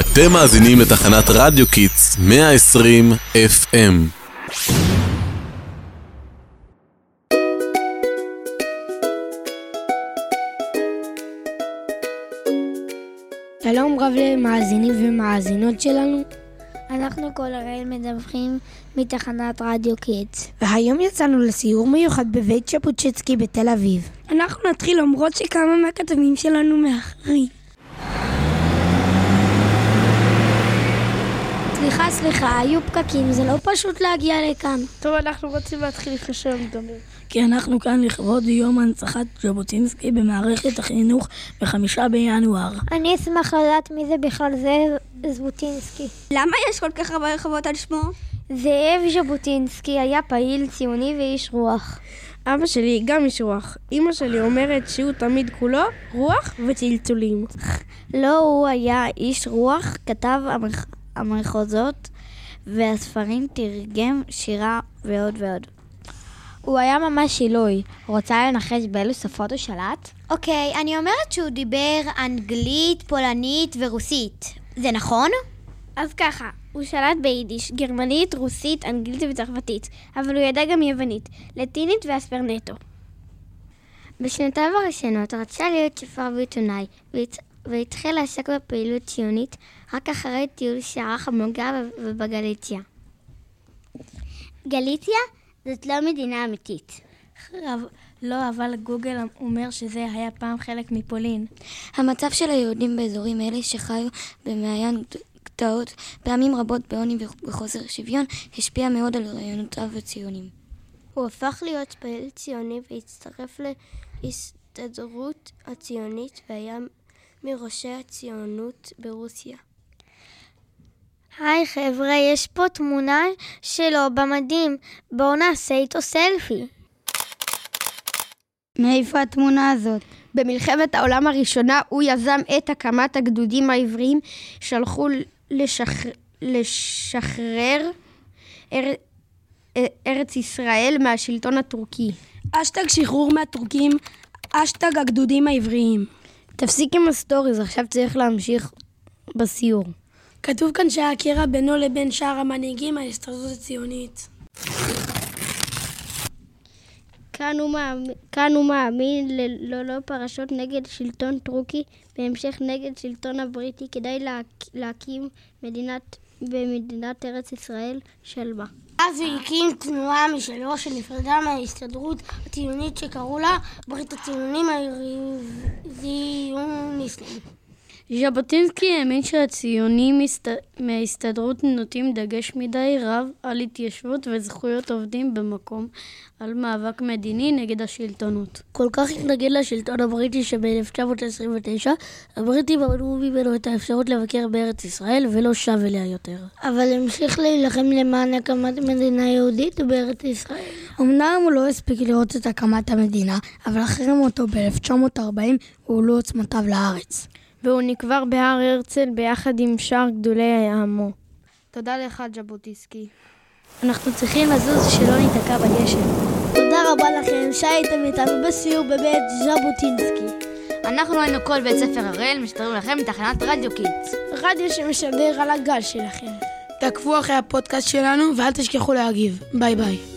אתם מאזינים לתחנת רדיו kids 120 FM. שלום רב למאזינים ומאזינות שלנו, אנחנו קול הראל מדווחים מתחנת רדיו kids. והיום יצאנו לסיור מיוחד בבית ז'בוטינסקי בתל אביב. אנחנו נתחיל למרות שכמה מהכתבים שלנו מאחרים. סליחה, סליחה, היו פקקים, זה לא פשוט להגיע לכאן. טוב, אנחנו רוצים להתחיל לפני שהיום מדבר. כי אנחנו כאן לכבוד יום הנצחת ז'בוטינסקי במערכת החינוך בחמישה בינואר. אני אשמח לדעת מי זה בכלל זאב ז'בוטינסקי. למה יש כל כך הרבה רחובות על שמו? זאב ז'בוטינסקי היה פעיל ציוני ואיש רוח. אבא שלי גם איש רוח. אמא שלי אומרת שהוא תמיד כולו רוח וצלצולים. לא הוא היה איש רוח, כתב המח... המחוזות והספרים, תרגם שירה ועוד ועוד. הוא היה ממש עילוי. רוצה לנחש באילו שפות הוא שלט? אוקיי, אני אומרת שהוא דיבר אנגלית, פולנית ורוסית. זה נכון? אז ככה, הוא שלט ביידיש, גרמנית, רוסית, אנגלית וצרפתית, אבל הוא ידע גם יוונית, לטינית ואספרנטו. בשנותיו הראשונות רצה להיות שופר ועיתונאי, והצ... והתחיל לעסוק בפעילות ציונית רק אחרי טיול שערך במונגריה ובגליציה. גליציה זאת לא מדינה אמיתית. לא, אבל גוגל אומר שזה היה פעם חלק מפולין. המצב של היהודים באזורים אלה שחיו במעיין גטאות, פעמים רבות בעוני וחוסר שוויון, השפיע מאוד על רעיונותיו הציונים. הוא הפך להיות פעיל ציוני והצטרף להסתדרות הציונית והיה מראשי הציונות ברוסיה. היי חבר'ה, יש פה תמונה שלו במדים, בואו נעשה איתו סלפי. מאיפה התמונה הזאת? במלחמת העולם הראשונה הוא יזם את הקמת הגדודים העבריים שהלכו לשחרר, לשחרר אר, ארץ ישראל מהשלטון הטורקי. האשטג שחרור מהטורקים, האשטג הגדודים העבריים. תפסיק עם ה stories, עכשיו צריך להמשיך בסיור. כתוב כאן שהיה קרע בינו לבין שאר המנהיגים ההסתדרות הציונית. כאן הוא, מאמין, כאן הוא מאמין ללא פשרות נגד שלטון טורקי, בהמשך נגד שלטון הבריטי, כדי להק, להקים מדינת, במדינת ארץ ישראל שלמה. אז הוא הקים תנועה משלו שנפרדה מההסתדרות הציונית שקראו לה ברית הציונים הזיוניסטים. ז'בוטינסקי האמין שהציונים מההסתדרות נוטים דגש מדי רב על התיישבות וזכויות עובדים במקום, על מאבק מדיני נגד השלטונות. כל כך התנגד לשלטון הבריטי שב-1929, הבריטים מנעו ממנו את האפשרות לבקר בארץ ישראל ולא שב אליה יותר. אבל המשיך להילחם למען הקמת מדינה יהודית בארץ ישראל. אמנם הוא לא הספיק לראות את הקמת המדינה, אבל אחרי מותו ב-1940 הועלו עוצמותיו לארץ. והוא נקבר בהר הרצל ביחד עם שאר גדולי עמו. תודה לך, ז'בוטיסקי. אנחנו צריכים לזוז שלא ניתקע בגשם. תודה רבה לכם שהייתם איתנו בסיור בבית ז'בוטינסקי. אנחנו היינו קול בית ספר הראל, משדרים לכם מתחנת רדיו kids. רדיו שמשדר על הגל שלכם. תעקבו אחרי הפודקאסט שלנו ואל תשכחו להגיב. ביי ביי.